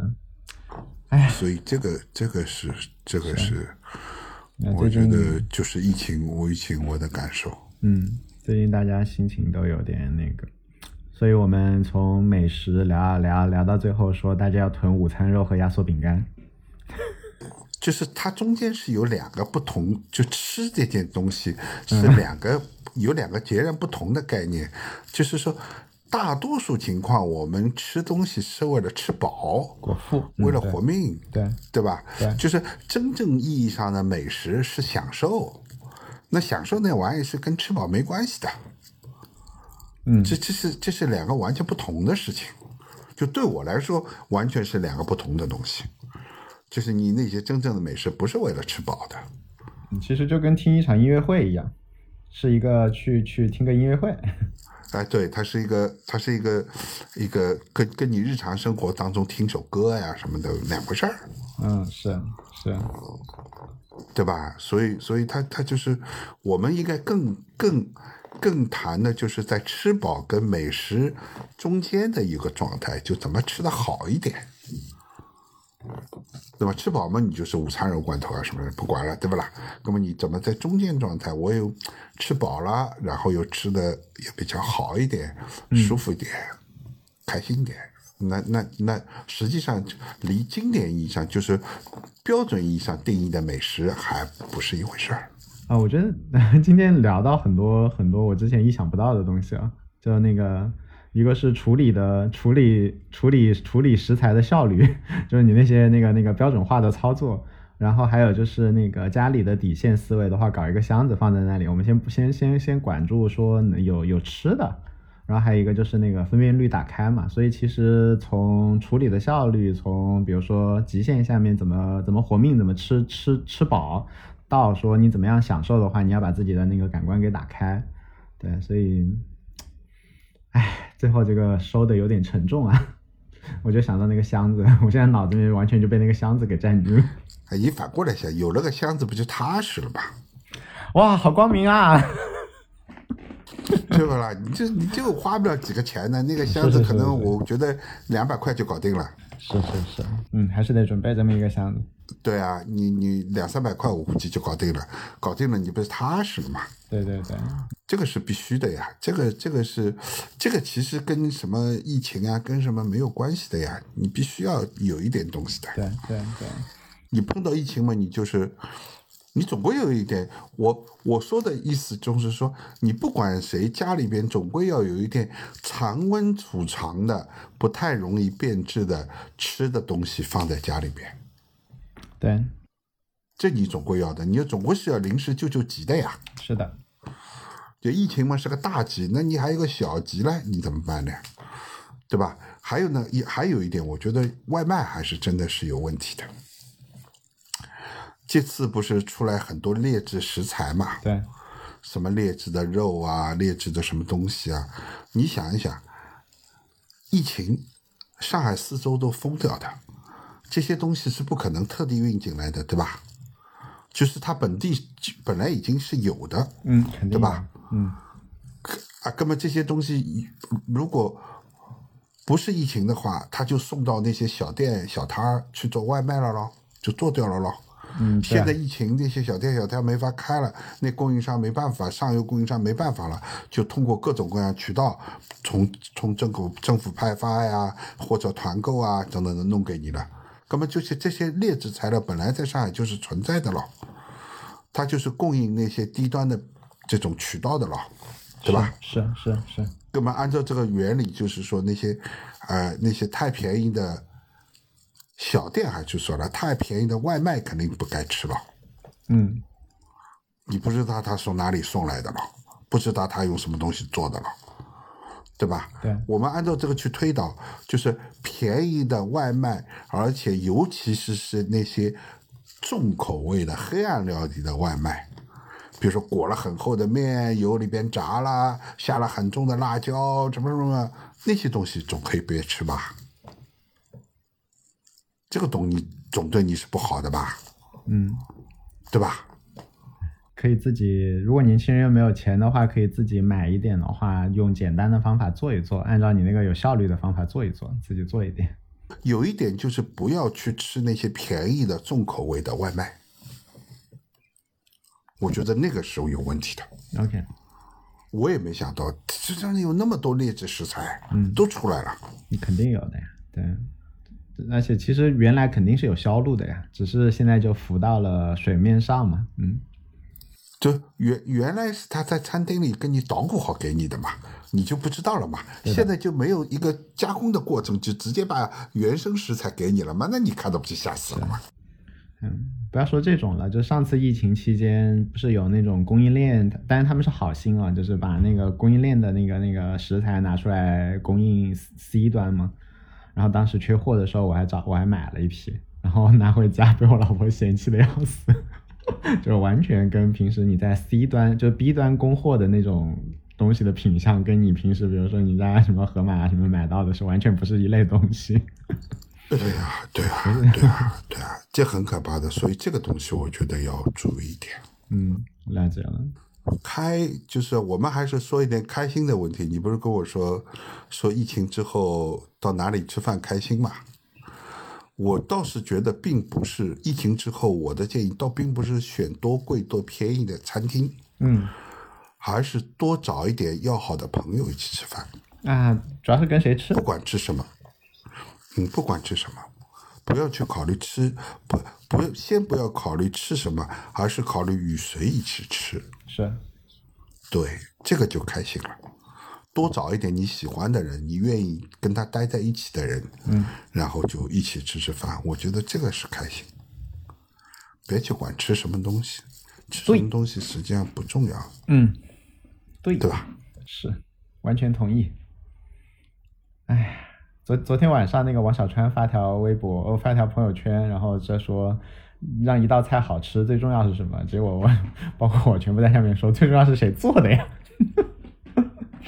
所以这个这个是这个是，我觉得就是疫情，我疫情我的感受。嗯，最近大家心情都有点那个，所以我们从美食聊啊聊啊聊到最后，说大家要囤午餐肉和压缩饼干。就是它中间是有两个不同，就吃这件东西是两个、有两个截然不同的概念。就是说，大多数情况我们吃东西是为了吃饱，果腹，为了嗯活命，对对吧？对就是真正意义上的美食是享受，那享受那玩意是跟吃饱没关系的。嗯这这是这是两个完全不同的事情，就对我来说完全是两个不同的东西。就是你那些真正的美食不是为了吃饱的，嗯其实就跟听一场音乐会一样，是一个去去听个音乐会。哎，对，它是一个，它是一个，一个跟跟你日常生活当中听首歌呀什么的两回事儿，嗯，是是，对吧？所以，所以它它就是我们应该更更更谈的就是在吃饱跟美食中间的一个状态，就怎么吃的好一点，对吧？吃饱嘛，你就是午餐肉罐头啊什么的不管了，对不啦？那么你怎么在中间状态？我又吃饱了，然后又吃的也比较好一点，舒服一点，开心一点。那那那，实际上离经典意义上就是标准意义上定义的美食还不是一回事儿。啊，我觉得 今天聊到很多很多我之前意想不到的东西啊，就那个一个是处理的处理处理处理食材的效率，就是你那些那个那个标准化的操作，然后还有就是那个家里的底线思维的话，搞一个箱子放在那里，我们先不先先先管住说有有吃的。然后还有一个就是那个分辨率打开嘛，所以其实从处理的效率，从比如说极限下面怎么怎么活命，怎么吃吃吃饱，到说你怎么样享受的话，你要把自己的那个感官给打开，对，所以，唉，最后这个收的有点沉重啊，我就想到那个箱子，我现在脑子里面完全就被那个箱子给占据了，哎你反过来想，有了个箱子不就踏实了吗？哇，好光明啊！对不啦？你就你就花不了几个钱呢，那个箱子可能我觉得两百块就搞定了。是是是，嗯，还是得准备这么一个箱子。对啊，你你两三百块我估计就搞定了，搞定了你不是踏实了吗？对对对，这个是必须的呀，这个这个是，这个其实跟什么疫情啊，跟什么没有关系的呀，你必须要有一点东西的。对对对，你碰到疫情嘛，你就是，你总归有一点。我我说的意思就是说，你不管谁家里边，总归要有一点常温储藏的、不太容易变质的吃的东西放在家里边。对，这你总归要的，你总归是要临时救救急的呀。是的，就疫情嘛是个大急，那你还有个小急嘞，你怎么办呢？对吧？还有呢，也还有一点，我觉得外卖还是真的是有问题的。这次不是出来很多劣质食材嘛？对，什么劣质的肉啊，劣质的什么东西啊？你想一想，疫情，上海四周都封掉的，这些东西是不可能特地运进来的，对吧？就是它本地本来已经是有的，嗯，肯定对吧？嗯，啊，根本这些东西如果不是疫情的话，他就送到那些小店小摊儿去做外卖了咯，就做掉了咯。嗯，现在疫情那些小店小摊没法开了，那供应商没办法，上游供应商没办法了，就通过各种各样渠道，从从政府政府派发呀，或者团购啊等等的弄给你了。根本就是这些劣质材料本来在上海就是存在的了，它就是供应那些低端的这种渠道的了，对吧？是是是，那么按照这个原理，就是说那些，呃，那些太便宜的小店还就说了，太便宜的外卖肯定不该吃了。嗯，你不知道他从哪里送来的了，不知道他用什么东西做的了，对吧？对我们按照这个去推导，就是便宜的外卖，而且尤其是是那些重口味的黑暗料理的外卖，比如说裹了很厚的面，油里边炸了，下了很重的辣椒，什么什么那些东西总可以别吃吧？这个东西总对你是不好的吧？嗯，对吧？可以自己，如果年轻人又没有钱的话，可以自己买一点的话，用简单的方法做一做，按照你那个有效率的方法做一做，自己做一点。有一点就是不要去吃那些便宜的重口味的外卖，我觉得那个时候有问题的。OK，我也没想到，这上面有那么多劣质食材，嗯都出来了。你肯定有的呀，对。而且其实原来肯定是有销路的呀，只是现在就浮到了水面上嘛，嗯，就原原来是他在餐厅里跟你捣鼓好给你的嘛，你就不知道了嘛。现在就没有一个加工的过程，就直接把原生食材给你了嘛，那你看到不就吓死了吗？嗯，不要说这种了，就上次疫情期间不是有那种供应链，但是他们是好心啊，就是把那个供应链的那个那个食材拿出来供应 C 端嘛。然后当时缺货的时候，我还找我还买了一批，然后拿回家 被我老婆嫌弃的要死，就是完全跟平时你在 C 端就 B 端供货的那种东西的品相，跟你平时比如说你在什么盒马啊什么买到的是完全不是一类东西。对呀、对呀、对呀、对呀、这很可怕的。所以这个东西我觉得要注意一点。嗯，我了解了。开就是我们还是说一点开心的问题。你不是跟我说说疫情之后到哪里吃饭开心嘛？我倒是觉得并不是疫情之后，我的建议倒并不是选多贵多便宜的餐厅，嗯，而是多找一点要好的朋友一起吃饭，啊，主要是跟谁吃不。管吃什么，嗯，不管吃什么，不要去考虑吃，不不要先不要考虑吃什么，而是考虑与谁一起吃。是，对，这个就开心了。多找一点你喜欢的人，你愿意跟他待在一起的人，嗯，然后就一起吃吃饭。我觉得这个是开心。别去管吃什么东西，吃什么东西实际上不重要，嗯，对，对吧？是，完全同意。哎，昨昨天晚上那个王小川发条微博，哦，发条朋友圈，然后在说让一道菜好吃，最重要是什么？结果我 包括我全部在下面说，最重要是谁做的呀？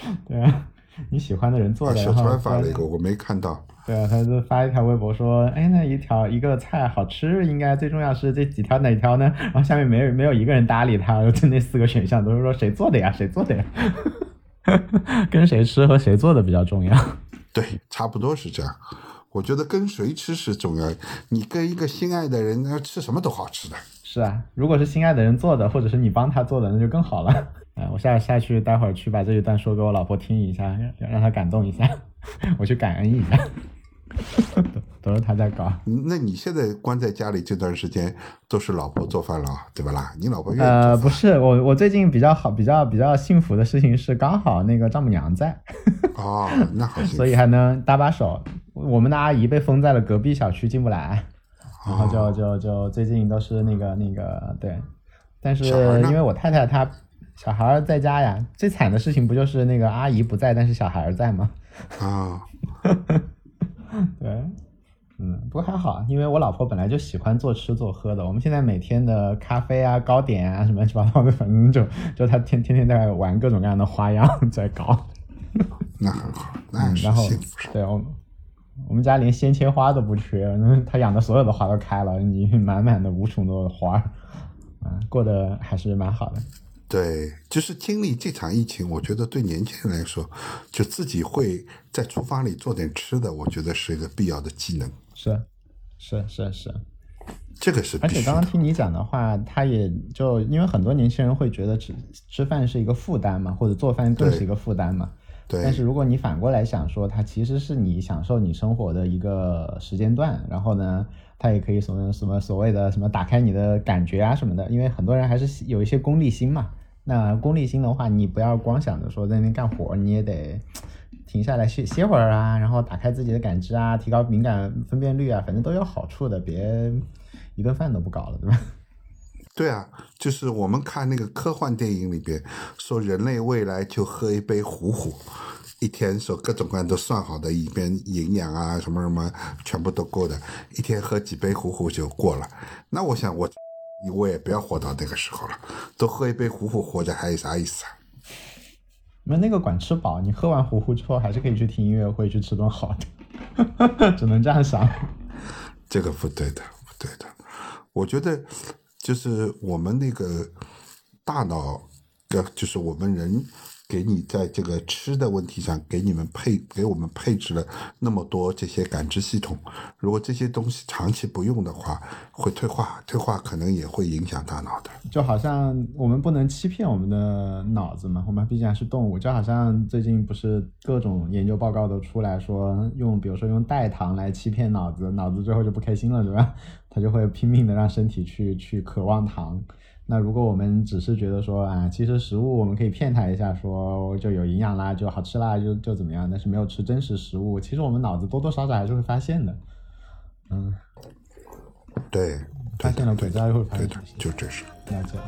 对啊，你喜欢的人做的，啊小川发了一个，我没看到。对啊，他就发一条微博说，哎，那一条一个菜好吃，应该最重要是这几条哪条呢？然后下面没有没有一个人搭理他，就那四个选项都是说谁做的呀，谁做的呀，跟谁吃和谁做的比较重要。对，差不多是这样。我觉得跟谁吃是重要，你跟一个心爱的人，那吃什么都好吃的。是啊，如果是心爱的人做的，或者是你帮他做的，那就更好了。啊，我下下去待会儿去把这一段说给我老婆听一下，让让她感动一下，我去感恩一下。都都是他在搞。那你现在关在家里这段时间，都是老婆做饭了，对吧啦？你老婆愿意呃，不是我，我最近比较好，比较比较幸福的事情是，刚好那个丈母娘在，哦，那好。所以还能搭把手。我们的阿姨被封在了隔壁小区，进不来，然后就哦就就最近都是那个那个对，但是因为我太太她小孩儿在家呀，最惨的事情不就是那个阿姨不在，但是小孩儿在吗？啊，对，嗯，不过还好，因为我老婆本来就喜欢做吃做喝的。我们现在每天的咖啡啊、糕点啊什么乱七八糟的，反正就就她天天天在玩各种各样的花样 在搞。那很好，那是嗯然后幸福。对我们我们家连鲜切花都不缺，嗯她养的所有的花都开了，你满满的无穷多的花儿，啊，过得还是蛮好的。对，就是经历这场疫情，我觉得对年轻人来说，就自己会在厨房里做点吃的，我觉得是一个必要的技能，是，是是是。这个是而且刚刚。听你讲的话，他也就因为很多年轻人会觉得吃吃饭是一个负担嘛，或者做饭更是一个负担嘛。对，但是如果你反过来想说，它其实是你享受你生活的一个时间段，然后呢，它也可以什么什么所谓的什么打开你的感觉啊什么的，因为很多人还是有一些功利心嘛。那功利心的话，你不要光想着说在那边干活，你也得停下来歇歇会儿啊，然后打开自己的感知啊，提高敏感分辨率啊，反正都有好处的，别一顿饭都不搞了，对吧？对啊，就是我们看那个科幻电影里边说，人类未来就喝一杯虎虎，一天说各种各样都算好的，里边营养啊什么什么全部都够的，一天喝几杯虎虎就过了。那我想我我也不要活到那个时候了，多喝一杯虎虎活着还有啥意思啊？那那个管吃饱，你喝完糊糊之后，还是可以去听音乐会，去吃顿好的，只能这样想。这个不对的，不对的。我觉得就是我们那个大脑的，就是我们人给你在这个吃的问题上给你们配给我们配置了那么多这些感知系统，如果这些东西长期不用的话，会退化，退化可能也会影响大脑的。就好像我们不能欺骗我们的脑子嘛，我们毕竟还是动物。就好像最近不是各种研究报告都出来说，用比如说用代糖来欺骗脑子，脑子最后就不开心了，对吧？它就会拼命的让身体去去渴望糖。那如果我们只是觉得说啊，其实食物我们可以骗他一下，说就有营养啦，就好吃啦，就就怎么样，但是没有吃真实食物，其实我们脑子多多少少还是会发现的。嗯，对，发现了鬼子还会发现。就这是。了解。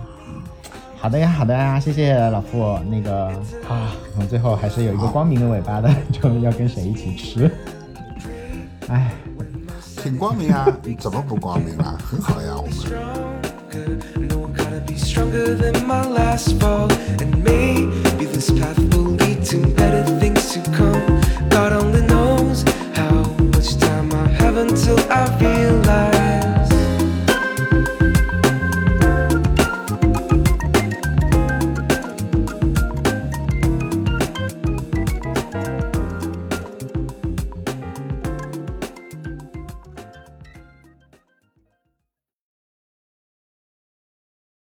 好的呀，好的呀，谢谢老傅。那个啊，我们最后还是有一个光明的尾巴的，就要跟谁一起吃？哎，挺光明啊，怎么不光明啊？很好呀，我们。Stronger than my last fall. And maybe this path will lead to better things to come. God only knows how much time I have until I reach.